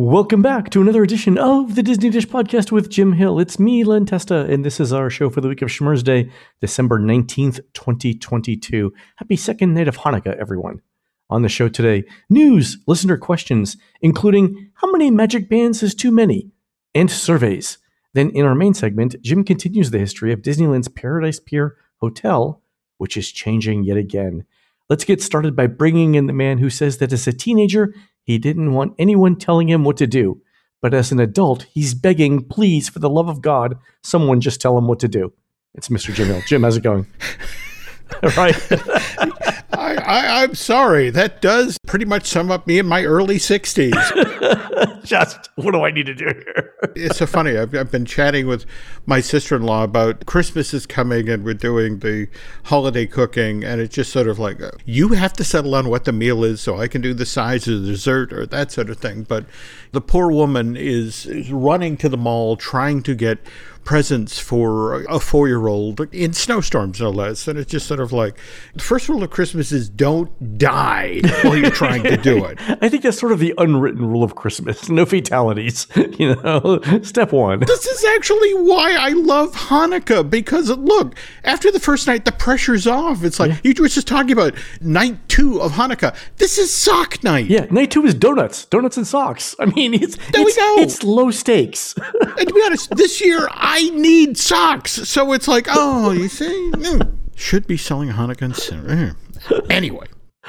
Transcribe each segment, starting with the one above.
Welcome back to another edition of the Disney Dish Podcast with Jim Hill. It's me, Len Testa, and this is our show for the week of Schmurz Day, December 19th, 2022. Happy second night of Hanukkah, everyone. On the show today, news, listener questions, including how many magic bands is too many, and surveys. Then in our main segment, Jim continues the history of Disneyland's Paradise Pier Hotel, which is changing yet again. Let's get started by bringing in the man who says that as a teenager, he didn't want anyone telling him what to do. But as an adult, he's begging, please, for the love of God, someone just tell him what to do. It's Mr. Jim Hill. Jim, how's it going? right. I, I, I'm sorry. That does pretty much sum up me in my early 60s. just what do I need to do here? it's so funny. I've, I've been chatting with my sister in law about Christmas is coming and we're doing the holiday cooking. And it's just sort of like, you have to settle on what the meal is so I can do the size of the dessert or that sort of thing. But the poor woman is, is running to the mall trying to get presents for a four year old in snowstorms, no less. And it's just sort of like the first rule of Christmas is don't die while you're trying to do it. I think that's sort of the unwritten rule of Christmas no fatalities. You know, step one. This is actually why I love Hanukkah because look, after the first night, the pressure's off. It's like yeah. you were just talking about night two of Hanukkah. This is sock night. Yeah, night two is donuts, donuts and socks. I mean, it's there it's, we go. It's low stakes. and to be honest, this year I need socks. So it's like, oh, you see, mm, should be selling Hanukkah soon. Anyway.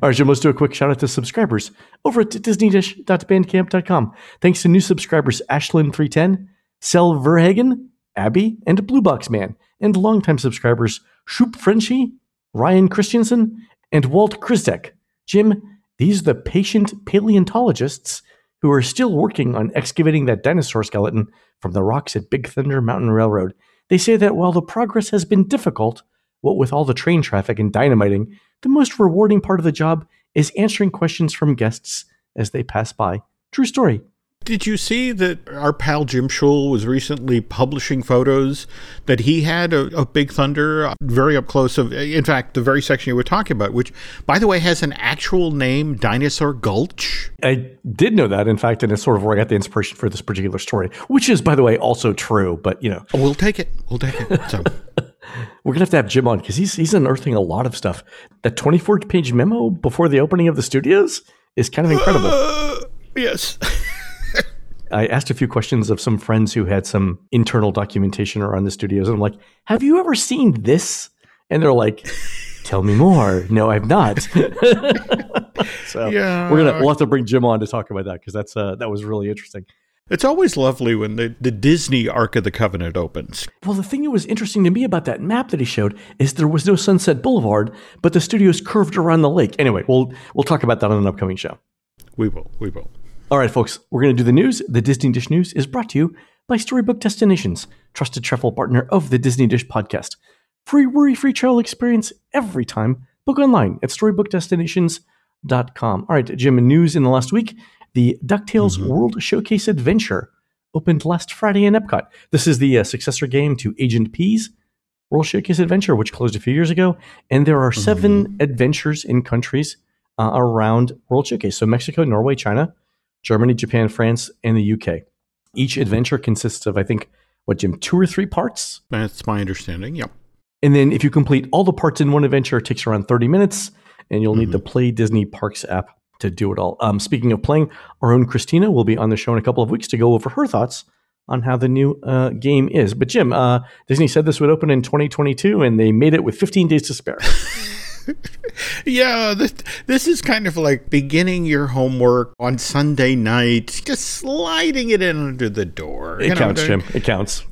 All right, Jim, let's do a quick shout out to subscribers over at disneydish.bandcamp.com. Thanks to new subscribers Ashlyn310, Sel Verhagen, Abby, and Blue Box Man, and longtime subscribers Shoop Frenchy, Ryan Christensen, and Walt Kristek. Jim, these are the patient paleontologists who are still working on excavating that dinosaur skeleton from the rocks at Big Thunder Mountain Railroad. They say that while the progress has been difficult, what with all the train traffic and dynamiting, the most rewarding part of the job is answering questions from guests as they pass by. True story. Did you see that our pal Jim Shull was recently publishing photos that he had of, of, Big Thunder uh, very up close of in fact the very section you were talking about which by the way has an actual name Dinosaur Gulch? I did know that in fact and it's sort of where I got the inspiration for this particular story which is by the way also true but you know we'll take it we'll take it so We're gonna have to have Jim on because he's he's unearthing a lot of stuff. That 24 page memo before the opening of the studios is kind of incredible. Uh, yes. I asked a few questions of some friends who had some internal documentation around the studios. And I'm like, have you ever seen this? And they're like, tell me more. No, I've not. so yeah. we're gonna we'll have to bring Jim on to talk about that because that's uh, that was really interesting. It's always lovely when the, the Disney Ark of the Covenant opens. Well, the thing that was interesting to me about that map that he showed is there was no Sunset Boulevard, but the studios curved around the lake. Anyway, we'll we'll talk about that on an upcoming show. We will. We will. All right, folks, we're going to do the news. The Disney Dish News is brought to you by Storybook Destinations, trusted travel partner of the Disney Dish podcast. Free worry free travel experience every time. Book online at storybookdestinations.com. All right, Jim, news in the last week the DuckTales mm-hmm. World Showcase Adventure opened last Friday in Epcot. This is the uh, successor game to Agent P's World Showcase Adventure, which closed a few years ago. And there are mm-hmm. seven adventures in countries uh, around World Showcase. So Mexico, Norway, China, Germany, Japan, France, and the UK. Each adventure consists of, I think, what, Jim, two or three parts? That's my understanding, yep. And then if you complete all the parts in one adventure, it takes around 30 minutes, and you'll mm-hmm. need the Play Disney Parks app to do it all. Um, speaking of playing, our own Christina will be on the show in a couple of weeks to go over her thoughts on how the new uh, game is. But Jim, uh, Disney said this would open in 2022, and they made it with 15 days to spare. yeah, this, this is kind of like beginning your homework on Sunday night, just sliding it in under the door. It counts, know, Jim. It counts.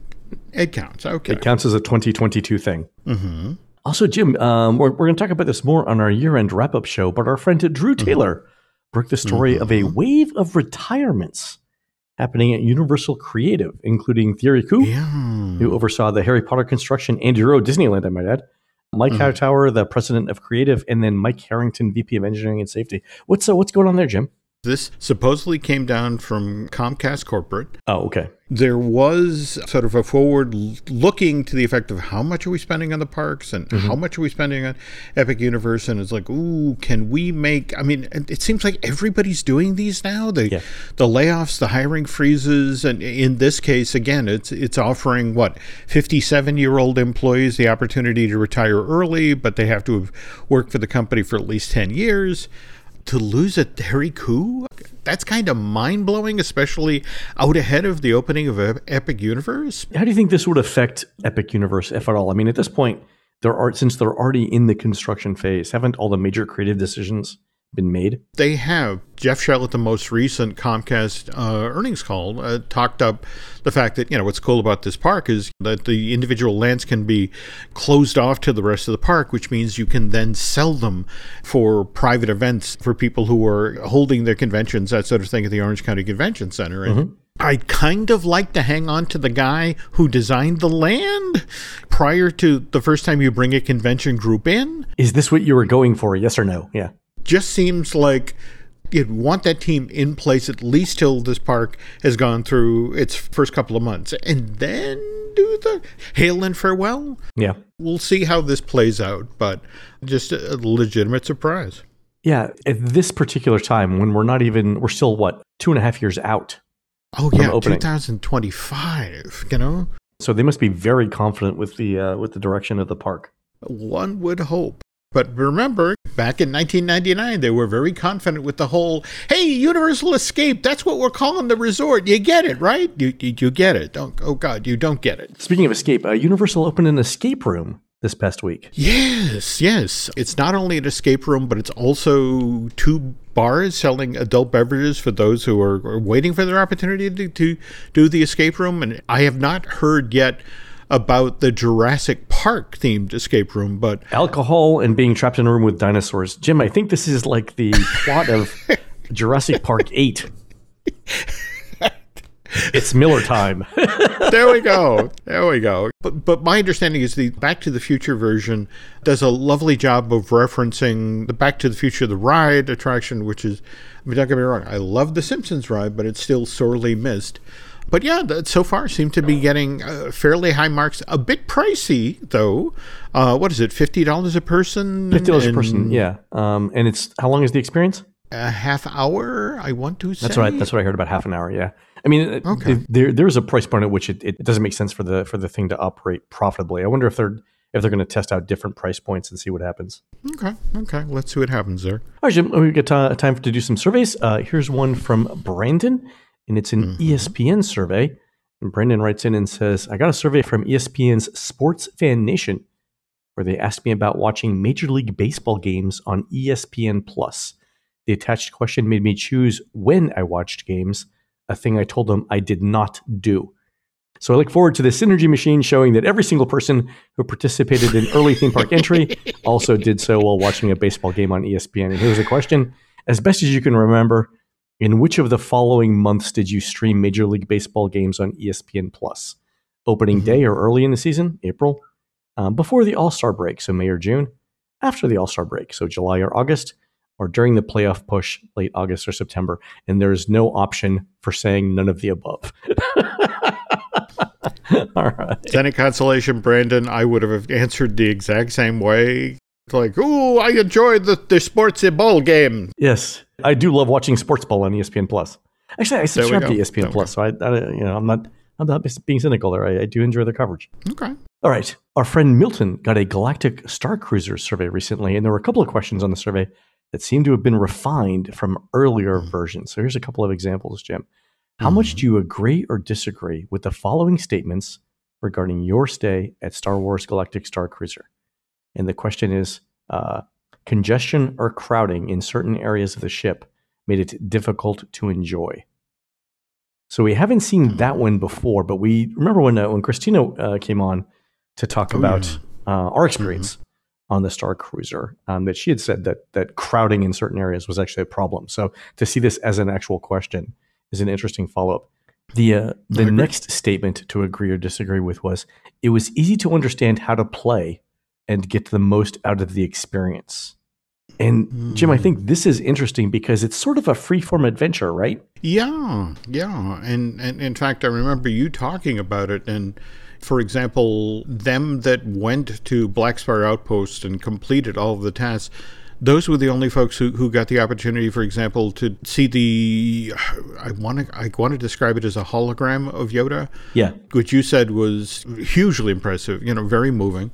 It counts. Okay. It counts as a 2022 thing. Mm-hmm. Also, Jim, um, we're, we're going to talk about this more on our year end wrap up show, but our friend Drew mm-hmm. Taylor mm-hmm. Broke the story mm-hmm. of a mm-hmm. wave of retirements happening at Universal Creative, including Thierry Coup, yeah. who oversaw the Harry Potter construction and Euro Disneyland, I might add, Mike mm-hmm. Hightower, the president of creative, and then Mike Harrington, VP of engineering and safety. What's uh, what's going on there, Jim? This supposedly came down from Comcast corporate. Oh, okay. There was sort of a forward looking to the effect of how much are we spending on the parks and mm-hmm. how much are we spending on Epic Universe, and it's like, ooh, can we make? I mean, it seems like everybody's doing these now. The yeah. the layoffs, the hiring freezes, and in this case, again, it's it's offering what fifty seven year old employees the opportunity to retire early, but they have to have worked for the company for at least ten years to lose a Thierry Coup? That's kind of mind blowing, especially out ahead of the opening of Epic Universe. How do you think this would affect Epic Universe, if at all? I mean, at this point, there are since they're already in the construction phase, haven't all the major creative decisions been made? They have. Jeff Shell at the most recent Comcast uh, earnings call uh, talked up the fact that, you know, what's cool about this park is that the individual lands can be closed off to the rest of the park, which means you can then sell them for private events for people who are holding their conventions, that sort of thing, at the Orange County Convention Center. And mm-hmm. I'd kind of like to hang on to the guy who designed the land prior to the first time you bring a convention group in. Is this what you were going for? Yes or no? Yeah just seems like you'd want that team in place at least till this park has gone through its first couple of months and then do the hail and farewell. Yeah. We'll see how this plays out, but just a legitimate surprise. Yeah. At this particular time, when we're not even, we're still what, two and a half years out. Oh, yeah. 2025, you know? So they must be very confident with the uh, with the direction of the park. One would hope. But remember, back in 1999, they were very confident with the whole, hey, Universal Escape, that's what we're calling the resort. You get it, right? You, you, you get it. Don't, oh, God, you don't get it. Speaking of escape, uh, Universal opened an escape room this past week. Yes, yes. It's not only an escape room, but it's also two bars selling adult beverages for those who are, are waiting for their opportunity to, to do the escape room. And I have not heard yet about the Jurassic Park themed escape room, but alcohol and being trapped in a room with dinosaurs. Jim, I think this is like the plot of Jurassic Park 8. it's Miller time. there we go. There we go. But but my understanding is the Back to the Future version does a lovely job of referencing the Back to the Future the ride attraction, which is I mean, don't get me wrong, I love the Simpsons ride, but it's still sorely missed. But yeah, so far seem to be getting uh, fairly high marks. A bit pricey though. Uh, what is it? Fifty dollars a person. Fifty dollars a person. Yeah. Um, and it's how long is the experience? A half hour. I want to say. That's right. That's what I heard about half an hour. Yeah. I mean, okay. there there is a price point at which it, it doesn't make sense for the for the thing to operate profitably. I wonder if they're if they're going to test out different price points and see what happens. Okay, okay, let's see what happens there. All right, Jim, we've got time to do some surveys. Uh, here's one from Brandon and it's an mm-hmm. ESPN survey. And Brendan writes in and says, I got a survey from ESPN's Sports Fan Nation where they asked me about watching Major League Baseball games on ESPN Plus. The attached question made me choose when I watched games, a thing I told them I did not do. So I look forward to the synergy machine showing that every single person who participated in early theme park entry also did so while watching a baseball game on ESPN. And here's a question. As best as you can remember, in which of the following months did you stream Major League Baseball games on ESPN Plus? Opening mm-hmm. day or early in the season, April, um, before the All Star break, so May or June, after the All Star break, so July or August, or during the playoff push, late August or September. And there is no option for saying none of the above. All right. Any consolation, Brandon? I would have answered the exact same way like, oh, I enjoyed the, the sports ball game. Yes, I do love watching sports ball on ESPN Plus. Actually, I subscribe to ESPN Plus, so I, I, you know, I'm not, I'm not being cynical there. I, I do enjoy the coverage. Okay. All right. Our friend Milton got a Galactic Star Cruiser survey recently, and there were a couple of questions on the survey that seem to have been refined from earlier mm. versions. So here's a couple of examples, Jim. How mm. much do you agree or disagree with the following statements regarding your stay at Star Wars Galactic Star Cruiser? And the question is uh, congestion or crowding in certain areas of the ship made it difficult to enjoy. So we haven't seen that one before, but we remember when uh, when Christina uh, came on to talk oh, about yeah. uh, our experience mm-hmm. on the Star Cruiser, um, that she had said that that crowding in certain areas was actually a problem. So to see this as an actual question is an interesting follow up. The uh, the next statement to agree or disagree with was it was easy to understand how to play and get the most out of the experience. And Jim, I think hmm. this is interesting because it's sort of a freeform adventure, right? Yeah, yeah. And, and in fact, I remember you talking about it. And for example, them that went to Blackspire Outpost and completed all of the tasks, those were the only folks who, who got the opportunity, for example, to see the. I want to I want to describe it as a hologram of Yoda. Yeah. which you said was hugely impressive. You know, very moving.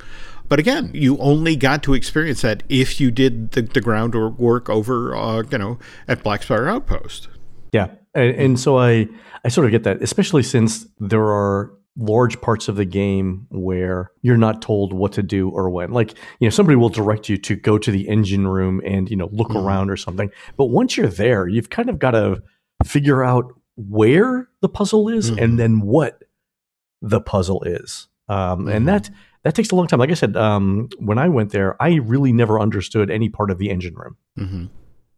But again, you only got to experience that if you did the, the groundwork over, uh, you know, at Blackspire Outpost. Yeah. And, and so I, I sort of get that, especially since there are large parts of the game where you're not told what to do or when. Like, you know, somebody will direct you to go to the engine room and, you know, look around or something. But once you're there, you've kind of got to figure out where the puzzle is and then what the puzzle is. Um, And that that takes a long time. Like I said, um, when I went there, I really never understood any part of the engine room Mm-hmm.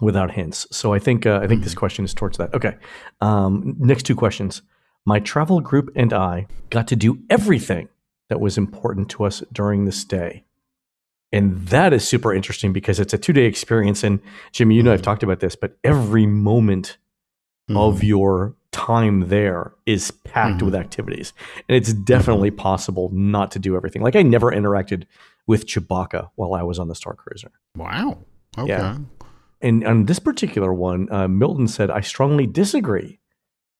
without hints. So I think uh, I think this question is towards that. Okay. Um, next two questions. My travel group and I got to do everything that was important to us during this day. And that is super interesting because it's a two day experience. And Jimmy, you know, I've talked about this, but every moment of your time there is packed with mm-hmm. activities. And it's definitely mm-hmm. possible not to do everything. Like I never interacted with Chewbacca while I was on the Star Cruiser. Wow. Okay. Yeah. And on this particular one, uh, Milton said, I strongly disagree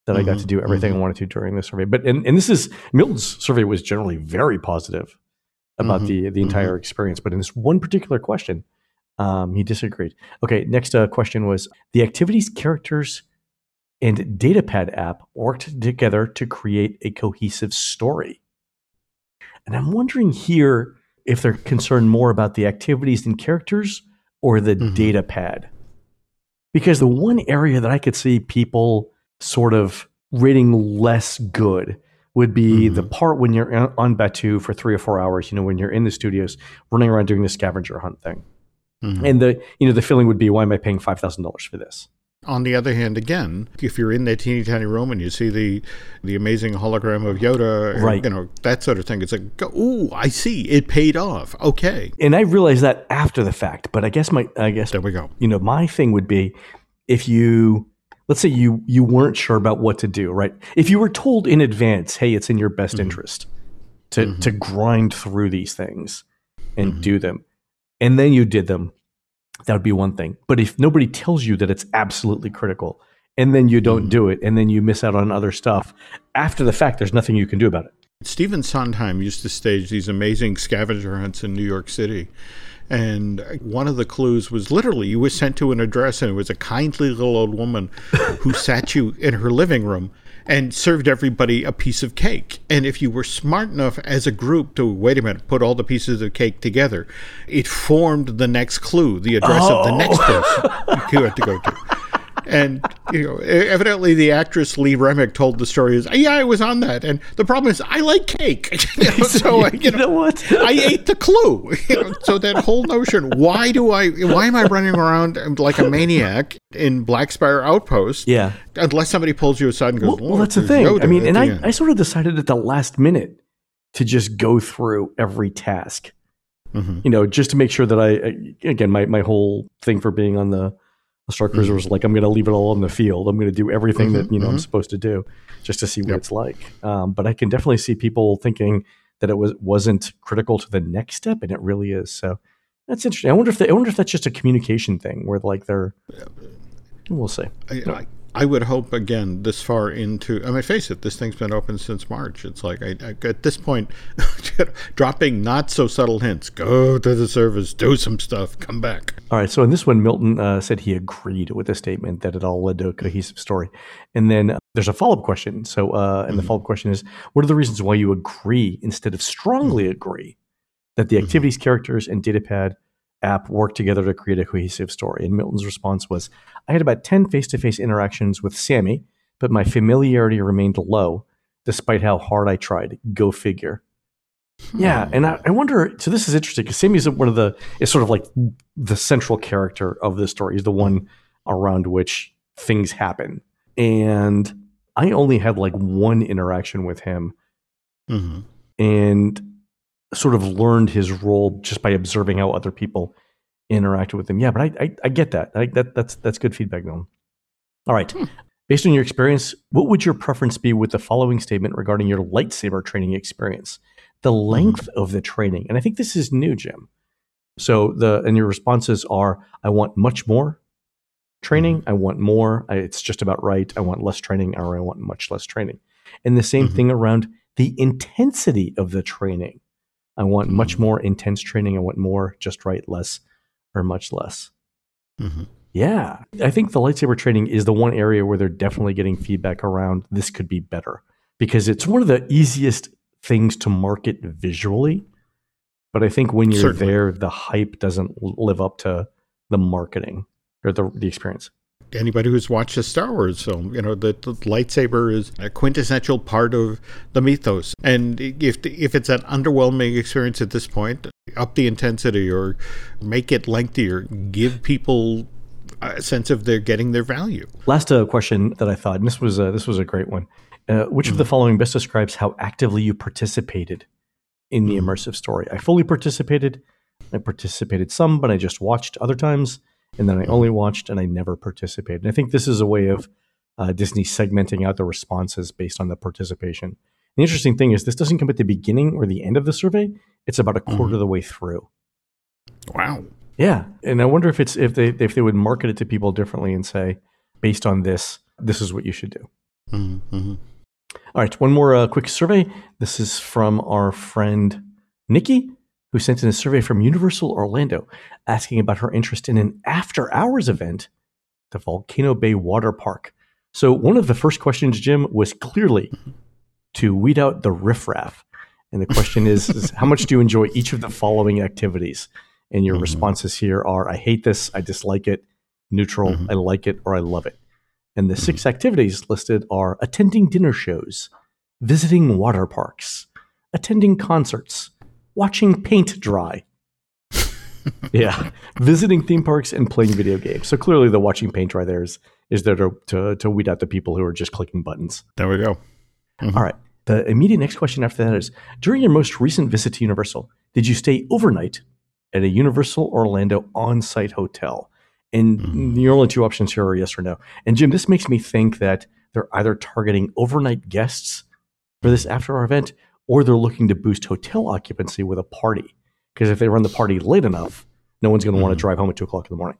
that I got to mm-hmm. do everything I wanted to during the survey. But and, and this is Milton's survey was generally very positive about the the entire experience. But in this one particular question, um, he disagreed. Okay, next uh, question was the activities, characters, and datapad app worked together to create a cohesive story. And I'm wondering here if they're concerned more about the activities and characters or the mm-hmm. data pad. Because the one area that I could see people sort of rating less good would be mm-hmm. the part when you're on- Batuu for three or four hours, you know, when you're in the studios running around doing the scavenger hunt thing. Mm-hmm. And the you know the feeling would be why am I paying five thousand dollars for this? On the other hand, again, if you're in that teeny tiny room and you see the the amazing hologram of Yoda, Right. you know that sort of thing, it's like, oh, I see, it paid off. Okay, And I realized that after the fact, but I guess my I guess there we go. you know my thing would be if you let's say you you weren't sure about what to do right if you were told in advance hey it's in your best mm-hmm. interest to to mm-hmm. grind through these things and mm-hmm. do them and then you did them that would be one thing. But if nobody tells you that it's absolutely critical and then you don't hmm. do it and then you miss out on other stuff after the fact there's nothing you can do about it. Stephen Sondheim used to stage these amazing scavenger hunts in New York City. And one of the clues was literally you were sent to an address, and it was a kindly little old woman who sat you in her living room and served everybody a piece of cake. And if you were smart enough as a group to wait a minute, put all the pieces of cake together, it formed the next clue, the address of the next oh. person you had to go to. And you know, evidently the actress Lee Remick told the story is, yeah, I was on that, and the problem is I like cake, You know, so I, you know, what I ate the clue. You know, so that whole notion, why do I, why am I running around like a maniac in Blackspire Outpost? yeah Unless somebody pulls you aside and goes, well, well that's the thing i mean and I, end." I sort of decided at the last minute to just go through every task Mhm. you know just to make sure that i I- again my, my whole thing for being on the, star cruiser mm-hmm. was like i'm going to leave it all in the field. I'm going to do everything that mm-hmm. you know i'm mm-hmm. supposed to do just to see what it's like. Um, but i can definitely see people thinking that it was wasn't critical to the next step and it really is. So that's interesting. I wonder if they, i wonder if that's just a communication thing where like they're we'll see. I, I, I would hope again this far into. I mean, face it, this thing's been open since March. It's like I, I at this point, dropping not so subtle hints. Go to the service, do some stuff, come back. All right. So in this one, Milton uh, said he agreed with the statement that it all led to a cohesive story. And then uh, there's a follow up question. So, uh, and the follow up question is what are the reasons why you agree instead of strongly agree that the activities, characters, and datapad app work together to create a cohesive story? And Milton's response was I had about 10 face to face interactions with Sammie, but my familiarity remained low despite how hard I tried. Go figure. Yeah, and I, I wonder. So this is interesting because Sammie's one of the is sort of like the central character of this story. He's the one around which things happen, and I only had like one interaction with him, hmm and sort of learned his role just by observing how other people interacted with him. Yeah, but I I, I get that. I, that that's that's good feedback, Nolan. All right. Hmm. Based on your experience, what would your preference be with the following statement regarding your lightsaber training experience? The hmm. length of the training, and I think this is new, Jim. So the and your responses are: I want much more training. Hmm. I want more. I, it's just about right. I want less training, or I want much less training. And the same Mhm. thing around the intensity of the training. I want much more intense training. I want more just right, less, or much less. Mhm. Yeah. I think the lightsaber training is the one area where they're definitely getting feedback around this could be better because it's one of the easiest things to market visually. But I think when you're Certainly. there, the hype doesn't live up to the marketing or the, the experience. Anybody who's watched a Star Wars film, you know that the lightsaber is a quintessential part of the mythos. And if if it's an underwhelming experience at this point, up the intensity or make it lengthier. Give people a sense of they're getting their value. Last uh, question that I thought, and this was uh, this was a great one. Uh, which of the following best describes how actively you participated in the Mhm. immersive story? I fully participated. I participated some, but I just watched other times, and then I only watched and I never participated. And I think this is a way of uh, Disney segmenting out the responses based on the participation. The interesting thing is this doesn't come at the beginning or the end of the survey; it's about a quarter Mhm. of the way through. Wow. Yeah, and I wonder if it's if they if they would market it to people differently and say, based on this, this is what you should do. Mm-hmm. All right, one more uh, quick survey. This is from our friend Nikki, who sent in a survey from Universal Orlando asking about her interest in an after hours event, the Volcano Bay Water Park. So, one of the first questions, Jim, was clearly to weed out the riffraff. And the question is, is how much do you enjoy each of the following activities? And your Mhm. responses here are I hate this, I dislike it, neutral, Mhm. I like it, or I love it. And the six activities listed are attending dinner shows, visiting water parks, attending concerts, watching paint dry. yeah, visiting theme parks and playing video games. So clearly, the watching paint dry there is, is there to, to, to weed out the people who are just clicking buttons. There we go. Mhm. All right. The immediate next question after that is During your most recent visit to Universal, did you stay overnight at a Universal Orlando on site hotel? And Mhm. your only two options here are yes or no. And Jim, this makes me think that they're either targeting overnight guests for this after hour event or they're looking to boost hotel occupancy with a party. Because if they run the party late enough, no one's going to want Mhm. to drive home at two o'clock in the morning.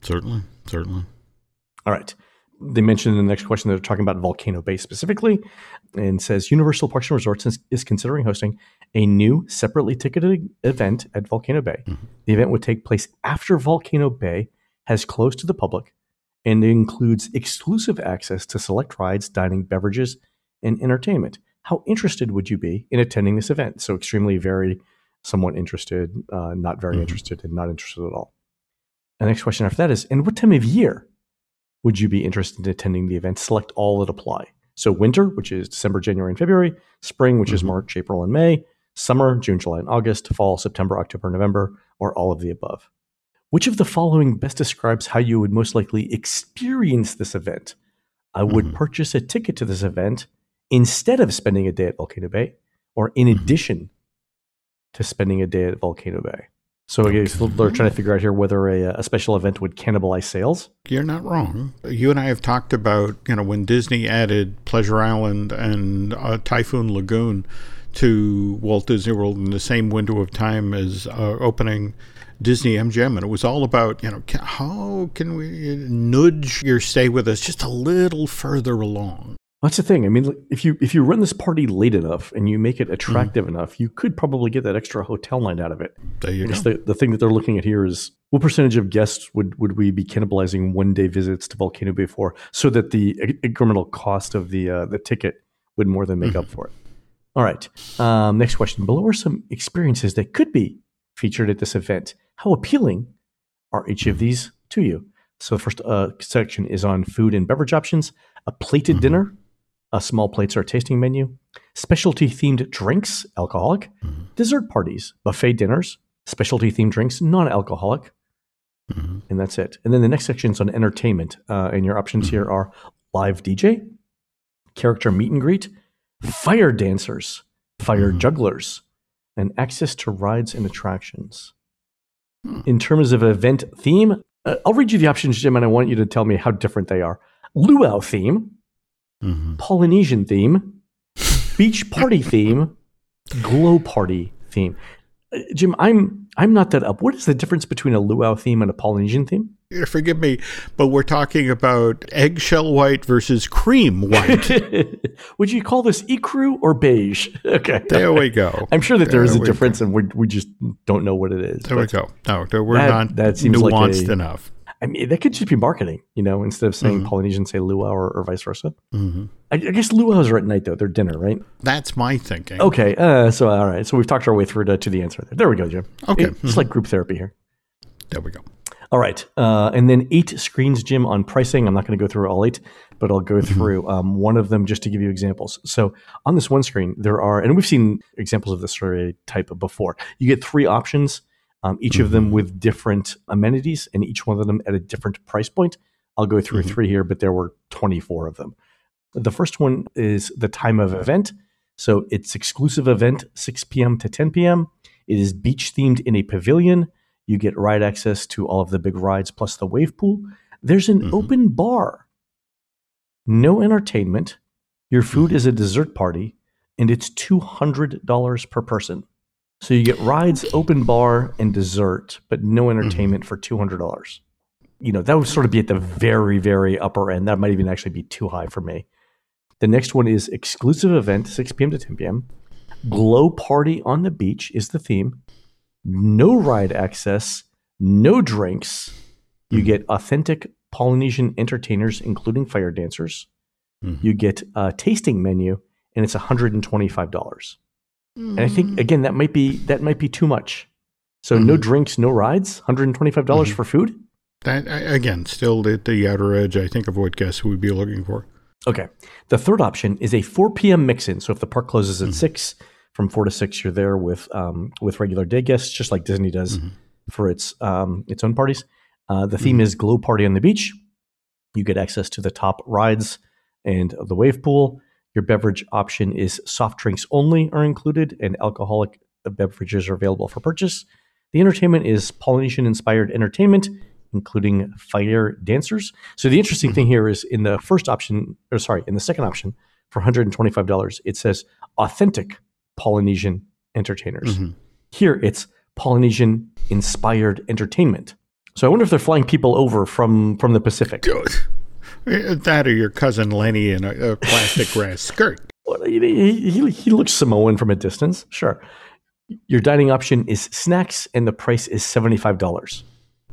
Certainly. Certainly. All right. They mentioned in the next question they're talking about Volcano Bay specifically and says Universal Parks and Resorts is, is considering hosting a new separately ticketed event at Volcano Bay. Mhm. The event would take place after Volcano Bay has closed to the public and includes exclusive access to select rides, dining, beverages, and entertainment. How interested would you be in attending this event? So, extremely, very, somewhat interested, uh, not very Mhm. interested, and not interested at all. The next question after that is, and what time of year would you be interested in attending the event? Select all that apply. So winter, which is December, January, and February, spring, which is Mhm. March, April, and May, summer, June, July, and August, fall, September, October, November, or all of the above. Which of the following best describes how you would most likely experience this event? I would Mhm. purchase a ticket to this event instead of spending a day at Volcano Bay, or in Mhm. addition to spending a day at Volcano Bay. So guess they're trying to figure out here whether a, a special event would cannibalize sales. You're not wrong. You and I have talked about, you know, when Disney added Pleasure Island and uh, Typhoon Lagoon to Walt Disney World in the same window of time as uh, opening Disney MGM. And it was all about, you know, ca- how can we nudge your stay with us just a little further along? That's the thing. I mean, if you if you run this party late enough and you make it attractive enough, you could probably get that extra hotel night out of it. There you go. the, the thing that they're looking at here is what percentage of guests would, would we be cannibalizing one day visits to Volcano Bay for, so that the incremental cost of the uh, the ticket would more than make up for it. All right. Um, next question. Below are some experiences that could be featured at this event. How appealing are each of these to you? So the first uh, section is on food and beverage options, a plated Mhm. dinner, a small plates or tasting menu, specialty themed drinks, alcoholic, Mhm. dessert parties, buffet dinners, specialty themed drinks, non alcoholic, Mhm. and that's it. And then the next section is on entertainment. Uh, and your options here are live DJ, character meet and greet, fire dancers, fire Mhm. jugglers, and access to rides and attractions. In terms of event theme, uh, I'll read you the options, Jim, and I want you to tell me how different they are. Luau theme, Mhm. Polynesian theme, beach party theme, glow party theme. Uh, Jim, I'm I'm not that up. What is the difference between a luau theme and a Polynesian theme? Forgive me, but we're talking about eggshell white versus cream white. Would you call this ecru or beige? Okay. there we go. I'm sure that there is a we difference, and we we just don't know what it is. There we go. No, no, we're That- not that seems like nuanced a- enough. I mean, that could just be marketing, you know. Instead of saying Mhm. Polynesian, say luau or, or vice versa. hmm I, I guess luau's are at night though; they're dinner, right? That's my thinking. Okay. Uh, so all right. So we've talked our way through to, to the answer there. There we go, Jim. Okay. It's just like group therapy here. There we go. All right. Uh, and then eight screens, Jim, on pricing. I'm not going to go through all eight, but I'll go through um, one of them just to give you examples. So on this one screen, there are, and we've seen examples of this survey type before. You get three options, um, each of them with different amenities, and each one of them at a different price point. I'll go through Mhm. three here, but there were 24 of them. The first one is the time of event. So it's exclusive event, 6 p.m. to 10 p.m. It is beach themed in a pavilion. You get ride access to all of the big rides plus the wave pool. There's an Mhm. open bar. No entertainment. Your food is a dessert party, and it's $200 per person. So you get rides, open bar, and dessert, but no entertainment for $200. You know, that would sort of be at the very, very upper end. That might even actually be too high for me. The next one is exclusive event, 6 p.m. to 10 p.m. Glow party on the beach is the theme. No ride access, no drinks. You Mhm. get authentic Polynesian entertainers, including fire dancers. Mhm. You get a tasting menu, and it's $125. And I think again that might be that might be too much. So no Mhm. drinks, no rides, $125 Mhm. for food. that again, still the, the outer edge, I think, of what guests would be looking for. Okay. The third option is a 4 p.m. mix-in. So if the park closes at Mhm. six, from four to six, you're there with um, with regular day guests, just like Disney does Mhm. for its um, its own parties. Uh, the theme Mhm. is glow party on the beach. You get access to the top rides and the wave pool. Your beverage option is soft drinks only are included, and alcoholic beverages are available for purchase. The entertainment is Polynesian inspired entertainment, including fire dancers. So the interesting thing here is in the first option, or sorry, in the second option for $125, it says authentic Polynesian entertainers. Mhm. Here it's Polynesian inspired entertainment. So I wonder if they're flying people over from from the Pacific. Good. That or your cousin Lenny in a, a plastic grass skirt. He, he, he- he looks Samoan from a distance. Sure. Your dining option is snacks, and the price is seventy five dollars.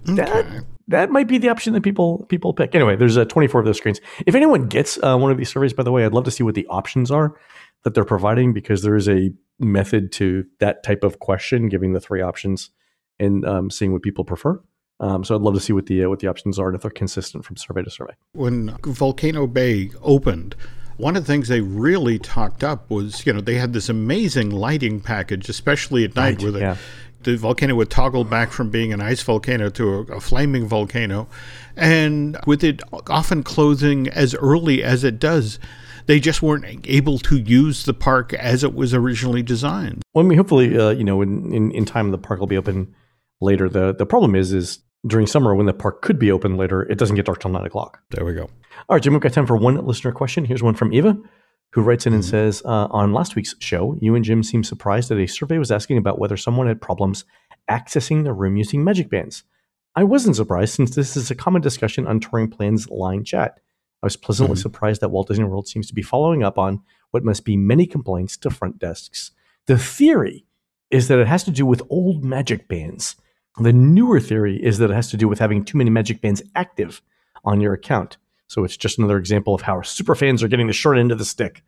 That that might be the option that people people pick. Anyway, there's uh, 24 of those screens. If anyone gets uh, one of these surveys, by the way, I'd love to see what the options are that they're providing because there is a method to that type of question, giving the three options and um, seeing what people prefer. Um, so I'd love to see what the uh, what the options are and if they're consistent from survey to survey. when Volcano Bay opened, one of the things they really talked up was, you know, they had this amazing lighting package, especially at night, Right, where the, yeah. the volcano would toggle back from being an ice volcano to a, a flaming volcano. And with it often closing as early as it does, they just weren't able to use the park as it was originally designed. Well, I mean, hopefully, uh, you know, in, in, in time the park will be open later. The the problem is is during summer when the park could be open later, it doesn't get dark till nine o'clock. There we go. All right, Jim, we've got time for one listener question. Here's one from Eva, who writes in and Mhm. says, uh, On last week's show, you and Jim seemed surprised that a survey was asking about whether someone had problems accessing the room using magic bands. I wasn't surprised since this is a common discussion on touring plans line chat. I was pleasantly Mhm. surprised that Walt Disney World seems to be following up on what must be many complaints to front desks. The theory is that it has to do with old magic bands. The newer theory is that it has to do with having too many magic bands active on your account. So it's just another example of how our super fans are getting the short end of the stick.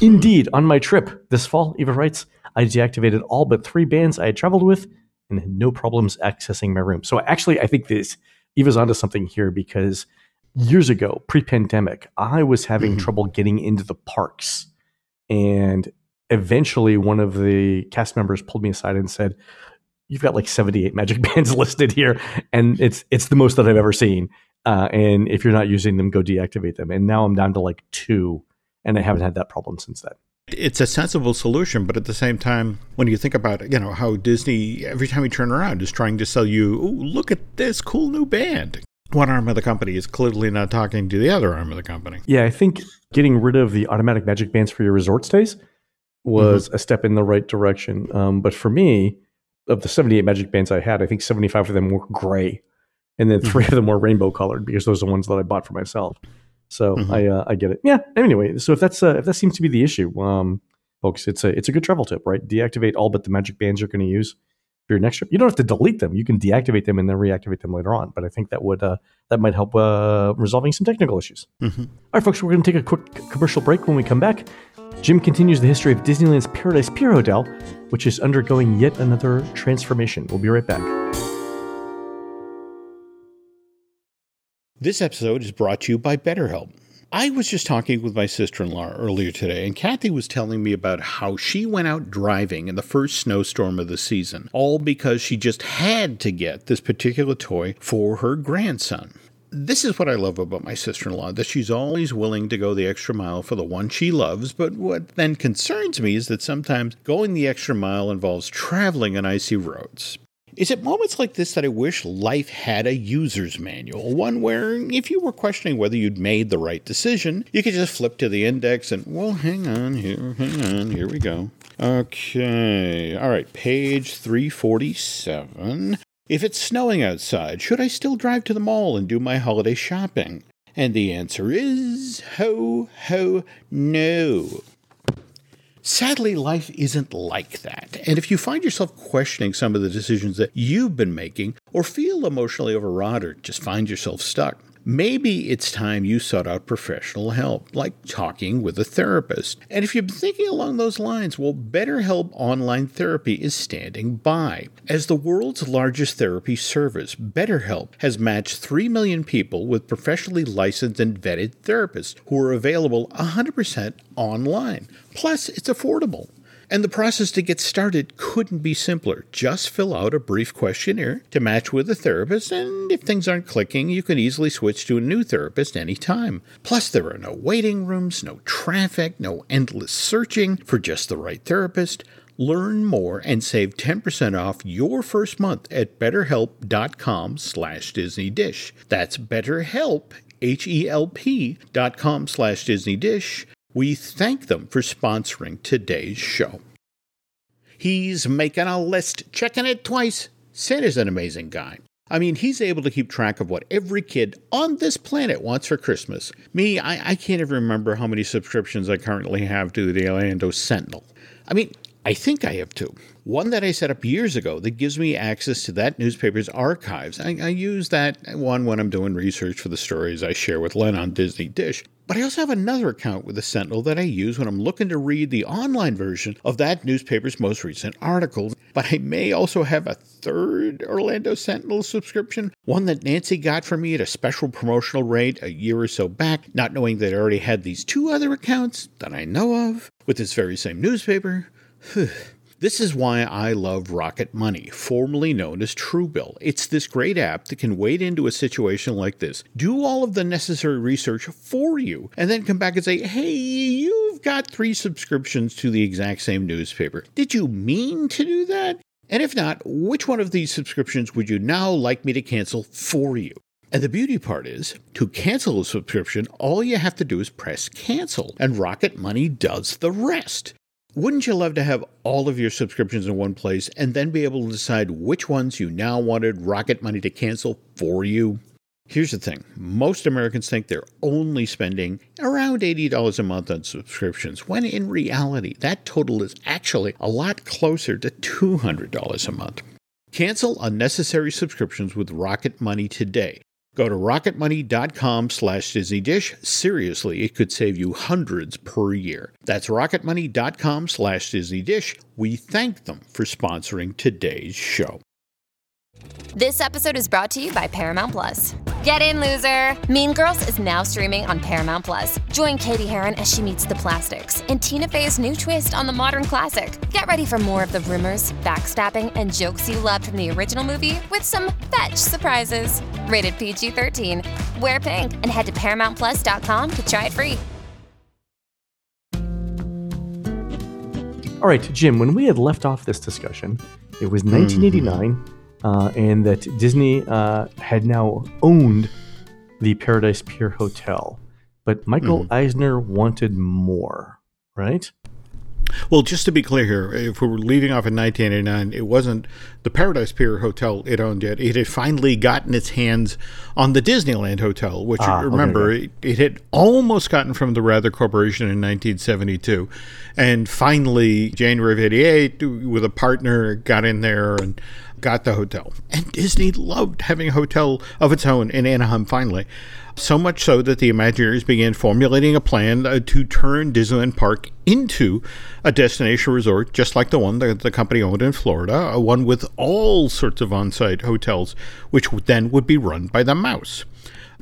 Indeed, on my trip this fall, Eva writes, I deactivated all but three bands I had traveled with and had no problems accessing my room. So actually, I think this Eva's onto something here because years ago, pre-pandemic, I was having Mhm. trouble getting into the parks. And eventually one of the cast members pulled me aside and said, You've got like 78 magic bands listed here, and it's it's the most that I've ever seen. Uh, and if you're not using them, go deactivate them. And now I'm down to like two, and I haven't had that problem since then. It's a sensible solution, but at the same time, when you think about you know how Disney every time you turn around is trying to sell you, look at this cool new band. One arm of the company is clearly not talking to the other arm of the company. Yeah, I think getting rid of the automatic magic bands for your resort stays was mm-hmm. a step in the right direction. Um, but for me, of the 78 magic bands I had, I think 75 of them were gray, and then 3 mm-hmm. of them were rainbow colored because those are the ones that I bought for myself. So mm-hmm. I uh, I get it. Yeah. Anyway, so if that's uh, if that seems to be the issue, um, folks, it's a it's a good travel tip, right? Deactivate all but the magic bands you're going to use for your next trip. You don't have to delete them. You can deactivate them and then reactivate them later on. But I think that would uh, that might help uh, resolving some technical issues. Mm-hmm. All right, folks, we're going to take a quick commercial break. When we come back, Jim continues the history of Disneyland's Paradise Pier Hotel, which is undergoing yet another transformation. We'll be right back. This episode is brought to you by BetterHelp. I was just talking with my sister in law earlier today, and Kathy was telling me about how she went out driving in the first snowstorm of the season, all because she just had to get this particular toy for her grandson this is what I love about my sister in law that she's always willing to go the extra mile for the one she loves. But what then concerns me is that sometimes going the extra mile involves traveling on icy roads. Is it moments like this that I wish life had a user's manual? One where, if you were questioning whether you'd made the right decision, you could just flip to the index and, well, hang on here, hang on, here we go. Okay, all right, page 347. If it's snowing outside, should I still drive to the mall and do my holiday shopping? And the answer is ho, ho, no. Sadly, life isn't like that. And if you find yourself questioning some of the decisions that you've been making, or feel emotionally overwrought, or just find yourself stuck, Maybe it's time you sought out professional help, like talking with a therapist. And if you've been thinking along those lines, well, BetterHelp Online Therapy is standing by. As the world's largest therapy service, BetterHelp has matched 3 million people with professionally licensed and vetted therapists who are available 100% online. Plus, it's affordable. And the process to get started couldn't be simpler. Just fill out a brief questionnaire to match with a therapist, and if things aren't clicking, you can easily switch to a new therapist anytime. Plus, there are no waiting rooms, no traffic, no endless searching for just the right therapist. Learn more and save 10% off your first month at betterhelp.com slash disneydish. That's betterhelp, H-E-L-P dot com slash disneydish we thank them for sponsoring today's show. He's making a list, checking it twice. Sid is an amazing guy. I mean, he's able to keep track of what every kid on this planet wants for Christmas. Me, I, I can't even remember how many subscriptions I currently have to the Orlando Sentinel. I mean, I think I have two. One that I set up years ago that gives me access to that newspaper's archives. I, I, use that one when I'm doing research for the stories I share with Len on Disney Dish. But I also have another account with the Sentinel that I use when I'm looking to read the online version of that newspaper's most recent articles. But I may also have a third Orlando Sentinel subscription, one that Nancy got for me at a special promotional rate a year or so back, not knowing that I already had these two other accounts that I know of with this very same newspaper. This is why I love Rocket Money, formerly known as Truebill. It's this great app that can wade into a situation like this, do all of the necessary research for you, and then come back and say, hey, you've got three subscriptions to the exact same newspaper. Did you mean to do that? And if not, which one of these subscriptions would you now like me to cancel for you? And the beauty part is, to cancel a subscription, all you have to do is press cancel, and Rocket Money does the rest. Wouldn't you love to have all of your subscriptions in one place and then be able to decide which ones you now wanted Rocket Money to cancel for you? Here's the thing most Americans think they're only spending around $80 a month on subscriptions, when in reality, that total is actually a lot closer to $200 a month. Cancel unnecessary subscriptions with Rocket Money today Go to rocketmoney.com slash disneydish. Seriously, it could save you hundreds per year. That's rocketmoney.com slash disneydish. We thank them for sponsoring today's show. This episode is brought to you by Paramount Plus. Get in, loser! Mean Girls is now streaming on Paramount Plus. Join Cady Heron as she meets the plastics in Tina Fey's new twist on the modern classic. Get ready for more of the rumors, backstabbing, and jokes you loved from the original movie with some fetch surprises. Rated PG 13. Wear pink and head to ParamountPlus.com to try it free. All right, Jim, when we had left off this discussion, it was 1989, mm-hmm. Uh, and that Disney uh, had now owned the Paradise Pier Hotel. But Michael mm. Eisner wanted more, right? Well, just to be clear here, if we were leaving off in 1989, it wasn't the Paradise Pier Hotel it owned yet. It had finally gotten its hands on the Disneyland Hotel, which, ah, remember, okay, it, it, had almost gotten from the Wrather Corporation in 1972. And finally, January of 88, with a partner, got in there and got the hotel. And Disney loved having a hotel of its own in Anaheim finally. So much so that the Imagineers began formulating a plan uh, to turn Disneyland Park into a destination resort, just like the one that the company owned in Florida, uh, one with all sorts of on site hotels, which then would be run by the Mouse.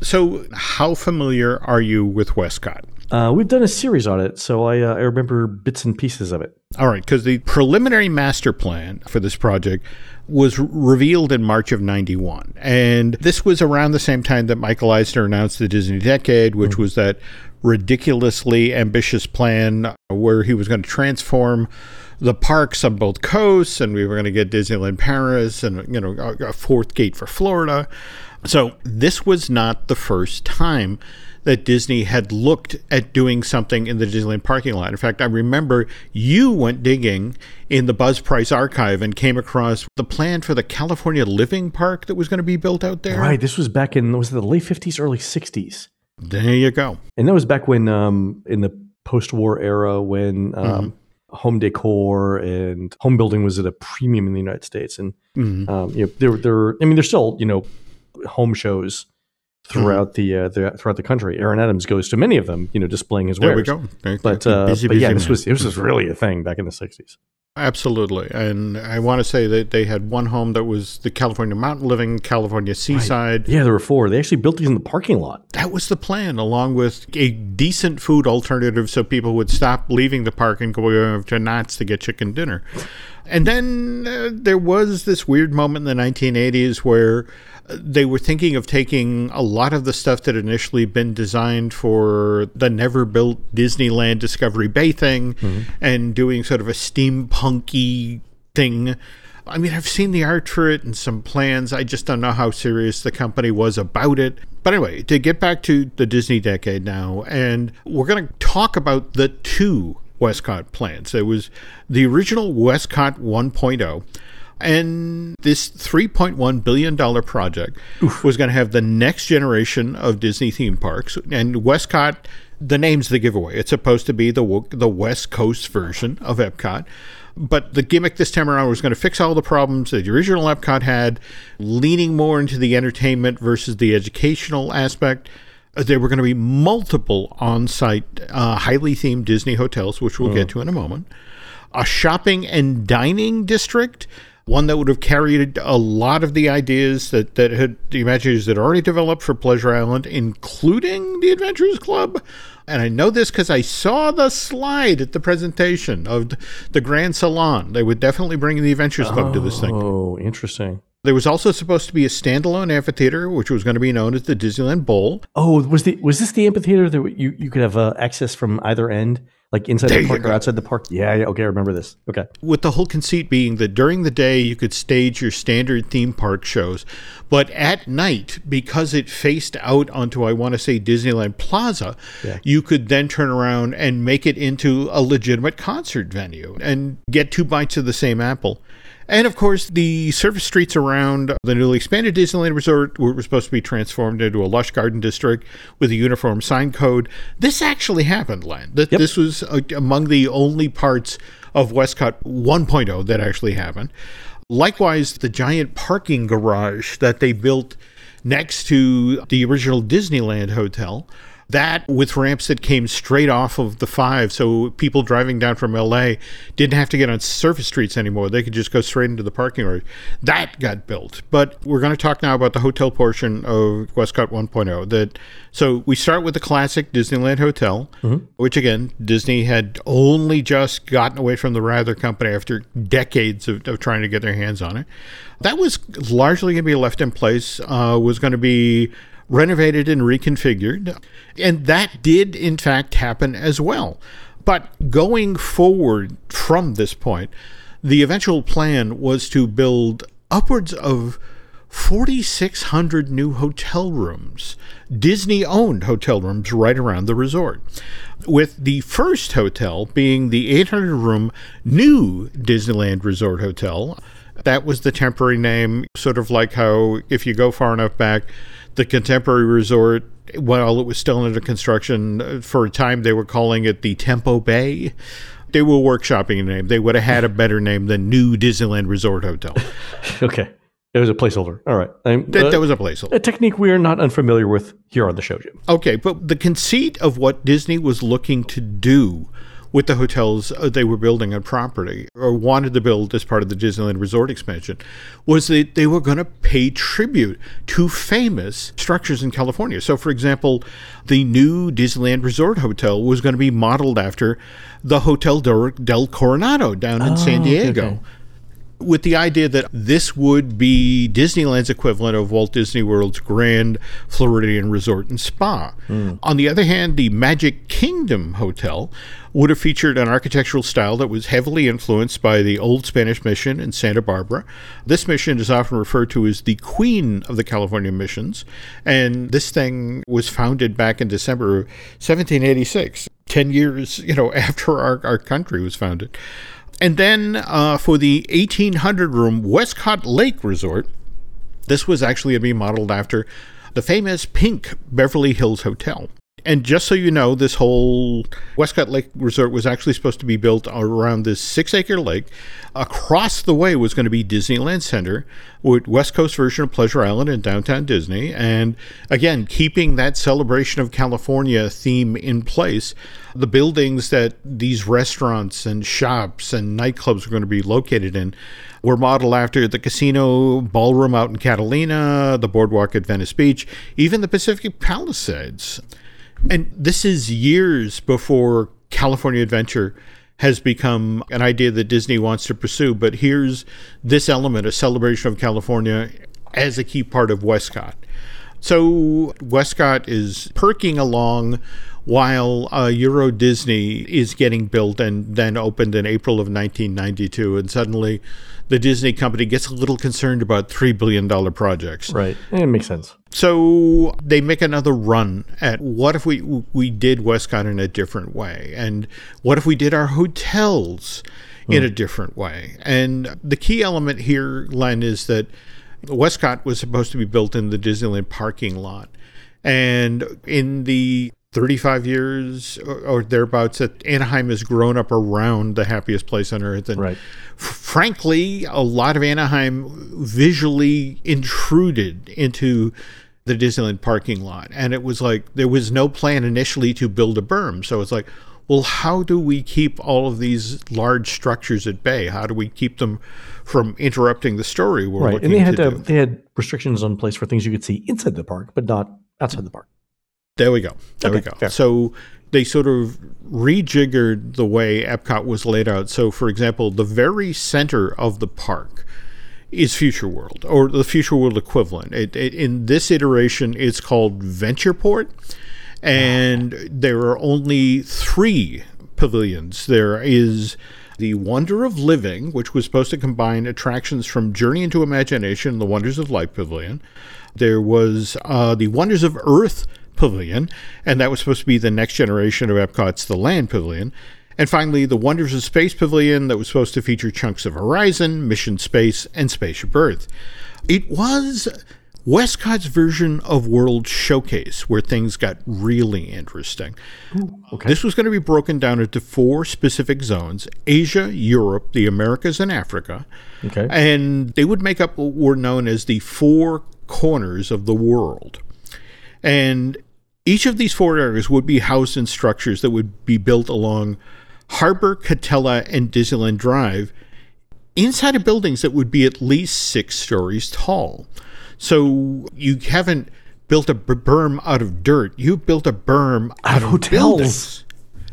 So, how familiar are you with WESTCOT? Uh, we've done a series on it, so I, uh, I remember bits and pieces of it. All right, because the preliminary master plan for this project was revealed in March of 91. And this was around the same time that Michael Eisner announced the Disney Decade, which mm-hmm. was that ridiculously ambitious plan where he was going to transform the parks on both coasts and we were going to get Disneyland Paris and you know a fourth gate for Florida. So this was not the first time that Disney had looked at doing something in the Disneyland parking lot. In fact, I remember you went digging in the Buzz Price archive and came across the plan for the California Living Park that was going to be built out there. Right. This was back in was it the late fifties, early sixties. There you go. And that was back when, um, in the post-war era, when um, mm-hmm. home decor and home building was at a premium in the United States, and mm-hmm. um, you know, there, there. I mean, there's still you know home shows throughout mm-hmm. the, uh, the, throughout the country. Aaron Adams goes to many of them, you know, displaying his wares. There we go. But, uh, busy, but yeah, this was this was really a thing back in the '60s. Absolutely, and I want to say that they had one home that was the California Mountain Living, California Seaside. Right. Yeah, there were four. They actually built these in the parking lot. That was the plan, along with a decent food alternative, so people would stop leaving the park and go over to Knott's to get chicken dinner. And then uh, there was this weird moment in the 1980s where they were thinking of taking a lot of the stuff that had initially been designed for the never built Disneyland Discovery Bay thing mm-hmm. and doing sort of a steampunky thing. I mean, I've seen the art for it and some plans. I just don't know how serious the company was about it. But anyway, to get back to the Disney decade now, and we're going to talk about the two WESTCOT plans. There was the original WESTCOT 1.0 and this $3.1 billion project Oof. was going to have the next generation of Disney theme parks. And WESTCOT, the name's the giveaway. It's supposed to be the, the West Coast version of Epcot. But the gimmick this time around was going to fix all the problems that the original Epcot had, leaning more into the entertainment versus the educational aspect. Uh, there were going to be multiple on site, uh, highly themed Disney hotels, which we'll get to in a moment. A shopping and dining district one that would have carried a lot of the ideas that, that had the Imagineers had already developed for Pleasure Island, including the Adventurers Club. And I know this because I saw the slide at the presentation of the Grand Salon. They would definitely bring the Adventurers Club oh, to this thing. Oh, interesting. There was also supposed to be a standalone amphitheater, which was going to be known as the Disneyland Bowl. Oh, was the was this the amphitheater that you, you could have uh, access from either end? like inside there the park or outside the park. Yeah, yeah, okay, I remember this. Okay. With the whole conceit being that during the day you could stage your standard theme park shows, but at night because it faced out onto I want to say Disneyland Plaza, yeah. you could then turn around and make it into a legitimate concert venue and get two bites of the same apple. And of course, the surface streets around the newly expanded Disneyland Resort were supposed to be transformed into a lush garden district with a uniform sign code. This actually happened, Len. Yep. This was uh, among the only parts of WESTCOT 1.0 that actually happened. Likewise, the giant parking garage that they built next to the original Disneyland Hotel that with ramps that came straight off of the five, so people driving down from LA didn't have to get on surface streets anymore. They could just go straight into the parking lot. That got built. But we're going to talk now about the hotel portion of WESTCOT 1.0. That so we start with the classic Disneyland Hotel, mm-hmm. which again Disney had only just gotten away from the Wrather Company after decades of, of trying to get their hands on it. That was largely going to be left in place. Uh, was going to be renovated and reconfigured. And that did, in fact, happen as well. But going forward from this point, the eventual plan was to build upwards of 4,600 new hotel rooms, Disney owned hotel rooms right around the resort. With the first hotel being the 800 room new Disneyland Resort Hotel. That was the temporary name, sort of like how, if you go far enough back, the contemporary resort while it was still under construction, for a time they were calling it the Tempo Bay. They were workshopping a name. They would have had a better name than New Disneyland Resort Hotel. okay. It was a placeholder. All right. That, uh, that was a placeholder. A technique we are not unfamiliar with here on the show, Jim. Okay, but the conceit of what Disney was looking to do with the hotels uh, they were building on property or wanted to build as part of the Disneyland Resort expansion was that they were going to pay tribute to famous structures in California. So, for example, the new Disneyland Resort Hotel was going to be modeled after the Hotel del Coronado down in oh, San Diego. Okay with the idea that this would be Disneyland's equivalent of Walt Disney World's Grand Floridian Resort and Spa. Mm. On the other hand, the Magic Kingdom Hotel would have featured an architectural style that was heavily influenced by the old Spanish mission in Santa Barbara. This mission is often referred to as the Queen of the California Missions, and this thing was founded back in December of 1786, 10 years, you know, after our, our country was founded. And then uh, for the 1800 room WESTCOT Lake Resort, this was actually to be modeled after the famous pink Beverly Hills Hotel. And just so you know, this whole WESTCOT Lake Resort was actually supposed to be built around this six acre lake. Across the way was going to be Disneyland Center, with West Coast version of Pleasure Island and downtown Disney. And again, keeping that celebration of California theme in place, the buildings that these restaurants and shops and nightclubs were going to be located in were modeled after the casino ballroom out in Catalina, the boardwalk at Venice Beach, even the Pacific Palisades. And this is years before California Adventure has become an idea that Disney wants to pursue. But here's this element, a celebration of California, as a key part of WESTCOT. So WESTCOT is perking along while uh, Euro Disney is getting built and then opened in April of 1992. And suddenly the Disney company gets a little concerned about $3 billion projects. Right. It makes sense. So they make another run at what if we we did WESTCOT in a different way, and what if we did our hotels in hmm. a different way? And the key element here, Len, is that WESTCOT was supposed to be built in the Disneyland parking lot, and in the 35 years or, thereabouts that Anaheim has grown up around the happiest place on earth. And right. f- frankly, a lot of Anaheim visually intruded into the Disneyland parking lot. And it was like there was no plan initially to build a berm. So it's like, well, how do we keep all of these large structures at bay? How do we keep them from interrupting the story we're right. and they had to, to they had restrictions on place for things you could see inside the park, but not outside the park. There we go. There okay, we go. Fair. So they sort of rejiggered the way Epcot was laid out. So, for example, the very center of the park is Future World, or the Future World equivalent. It, it, in this iteration, it's called Ventureport, and there are only three pavilions. There is the Wonder of Living, which was supposed to combine attractions from Journey into Imagination, and the Wonders of Life Pavilion. There was uh, the Wonders of Earth Pavilion, and that was supposed to be the next generation of Epcot's The Land Pavilion. And finally, the Wonders of Space Pavilion that was supposed to feature chunks of Horizon, Mission Space, and Spaceship Earth. It was WESTCOT's version of World Showcase, where things got really interesting. Ooh, okay. This was going to be broken down into four specific zones Asia, Europe, the Americas, and Africa. Okay. And they would make up what were known as the four corners of the world. And each of these four areas would be housed in structures that would be built along Harbor, Katella, and Disneyland Drive inside of buildings that would be at least six stories tall. So you haven't built a berm out of dirt. You built a berm out, out of hotels. Buildings.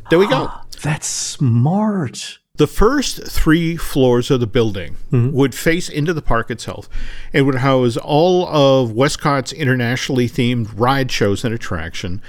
There we go. That's smart. The first three floors of the building mm-hmm. would face into the park itself and would house all of WESTCOT's internationally themed ride shows and attraction.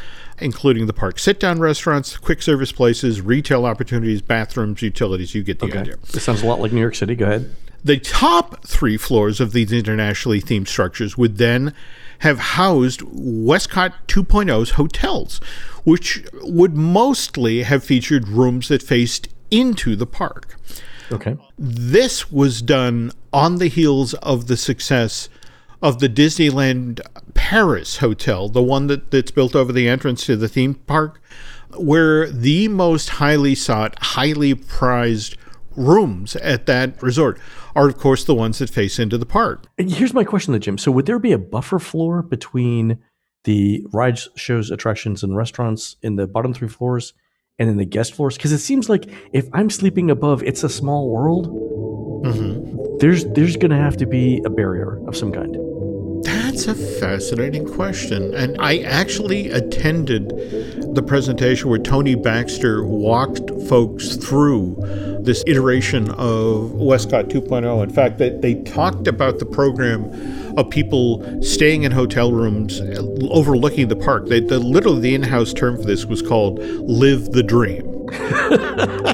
including the park sit down restaurants, quick service places, retail opportunities, bathrooms, utilities. You get the Okay. idea. This sounds a lot like New York City. Go ahead. The top three floors of these internationally themed structures would then have housed WESTCOT 2.0's hotels, which would mostly have featured rooms that faced into the park. Okay. This was done on the heels of the success of the Disneyland Paris hotel, the one that, that's built over the entrance to the theme park, where the most highly sought, highly prized rooms at that resort are, of course, the ones that face into the park. And Here's my question, though, Jim. So, would there be a buffer floor between the rides, shows, attractions, and restaurants in the bottom three floors and then the guest floors? Because it seems like if I'm sleeping above It's a Small World, mm-hmm. there's there's going to have to be a barrier of some kind. That's a fascinating question. And I actually attended the presentation where Tony Baxter walked folks through this iteration of WESTCOT 2.0. In fact, they, they talked about the program of people staying in hotel rooms overlooking the park. They, the, literally, the in house term for this was called Live the Dream.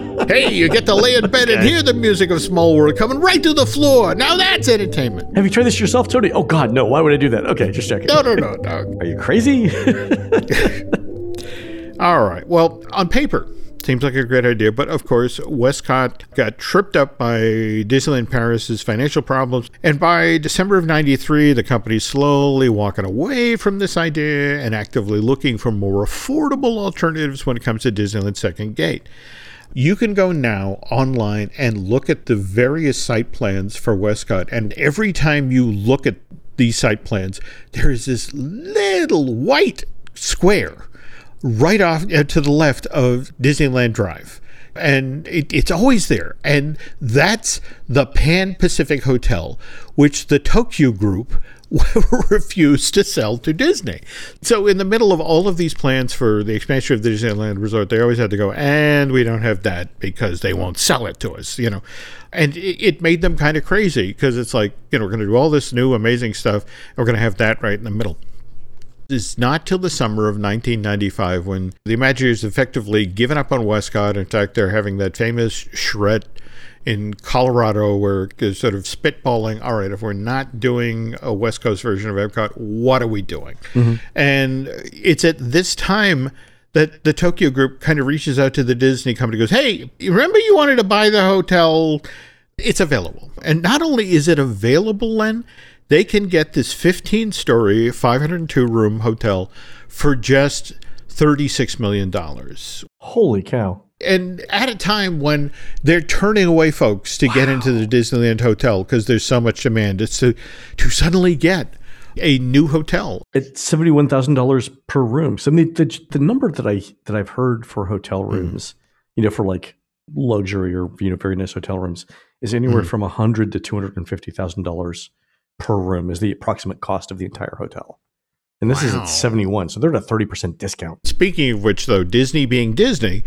hey, you get to lay in bed and hear the music of Small World coming right to the floor. Now that's entertainment. Have you tried this yourself, Tony? Oh God, no! Why would I do that? Okay, just checking. No, no, no, no. Are you crazy? All right. Well, on paper, seems like a great idea, but of course, WESTCOT got tripped up by Disneyland Paris's financial problems, and by December of '93, the company's slowly walking away from this idea and actively looking for more affordable alternatives when it comes to Disneyland's second gate. You can go now online and look at the various site plans for WESTCOT, and every time you look at these site plans, there is this little white square right off uh, to the left of Disneyland Drive. And it, it's always there. And that's the Pan Pacific Hotel, which the Tokyo Group refused to sell to Disney. So, in the middle of all of these plans for the expansion of the Disneyland Resort, they always had to go, and we don't have that because they won't sell it to us, you know. And it, it made them kind of crazy because it's like, you know, we're going to do all this new, amazing stuff, and we're going to have that right in the middle. It's not till the summer of 1995 when the Imagineers effectively given up on WESTCOT. In fact, they're having that famous charrette in Colorado where they're sort of spitballing, all right, if we're not doing a West Coast version of Epcot, what are we doing? Mm-hmm. And it's at this time that the Tokyo group kind of reaches out to the Disney company goes, hey, remember you wanted to buy the hotel? It's available. And not only is it available, Len, they can get this 15 story, 502 room hotel for just $36 million. Holy cow! And at a time when they're turning away folks to get into the Disneyland hotel because there's so much demand, it's to, to suddenly get a new hotel. It's seventy one thousand dollars per room. So I mean, the the number that I that I've heard for hotel hmm. rooms, you know, for like luxury or you know very nice hotel rooms, is anywhere hmm. from a hundred to two hundred and fifty thousand dollars per room is the approximate cost of the entire hotel. And this is at seventy one, so they're at a thirty percent discount. Speaking of which, though, Disney being Disney,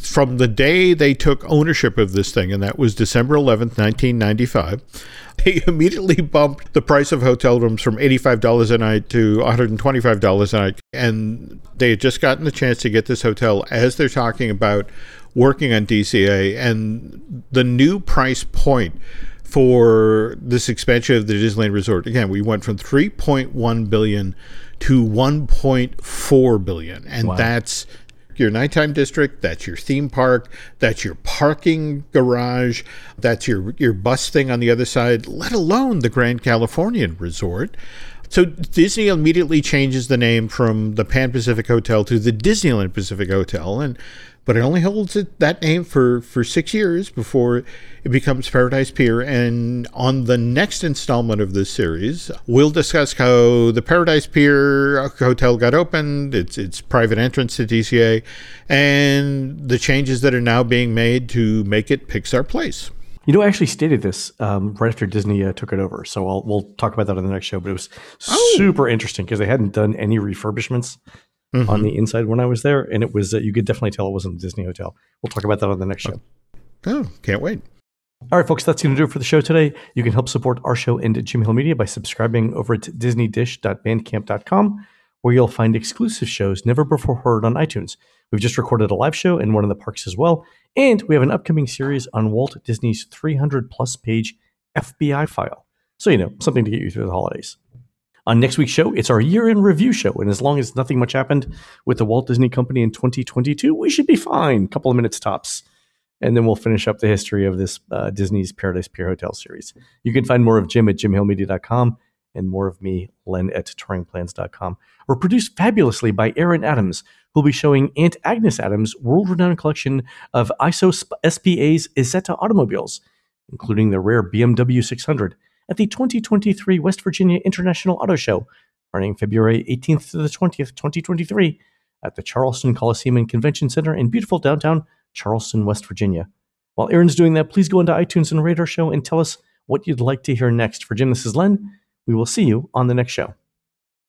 from the day they took ownership of this thing, and that was December 11th, 1995, they immediately bumped the price of hotel rooms from $85 a night to $125 a night. And they had just gotten the chance to get this hotel as they're talking about working on DCA. And the new price point for this expansion of the Disneyland Resort. Again, we went from 3.1 billion to 1.4 billion, and that's your nighttime district, that's your theme park, that's your parking garage, that's your your bus thing on the other side, let alone the Grand Californian Resort. So Disney immediately changes the name from the Pan Pacific Hotel to the Disneyland Pacific Hotel, and but it only holds it, that name for for six years before it becomes Paradise Pier. And on the next installment of this series, we'll discuss how the Paradise Pier Hotel got opened, its its private entrance to DCA, and the changes that are now being made to make it Pixar Place. You know, I actually stated this um, right after Disney uh, took it over, so I'll, we'll talk about that on the next show. But it was super interesting because they hadn't done any refurbishments on the inside when I was there, and it was uh, you could definitely tell it wasn't a Disney hotel. We'll talk about that on the next show. Oh, can't wait. All right, folks, that's going to do it for the show today. You can help support our show and Jim Hill Media by subscribing over at disneydish.bandcamp.com. where you'll find exclusive shows never before heard on iTunes. We've just recorded a live show in one of the parks as well, and we have an upcoming series on Walt Disney's 300 plus page FBI file. So, you know, something to get you through the holidays. On next week's show, it's our year in review show. And as long as nothing much happened with the Walt Disney Company in 2022, we should be fine. A couple of minutes tops. And then we'll finish up the history of this uh, Disney's Paradise Pier Hotel series. You can find more of Jim at jimhillmedia.com and more of me, Len at touringplans.com. We're produced fabulously by Aaron Adams, who'll be showing Aunt Agnes Adams' world renowned collection of ISO SPA's Isetta automobiles, including the rare BMW 600 at the 2023 West Virginia International Auto Show, running February 18th to the 20th, 2023, at the Charleston Coliseum and Convention Center in beautiful downtown Charleston, West Virginia. While Aaron's doing that, please go into iTunes and rate our show and tell us what you'd like to hear next. For Jim, this is Len. We will see you on the next show.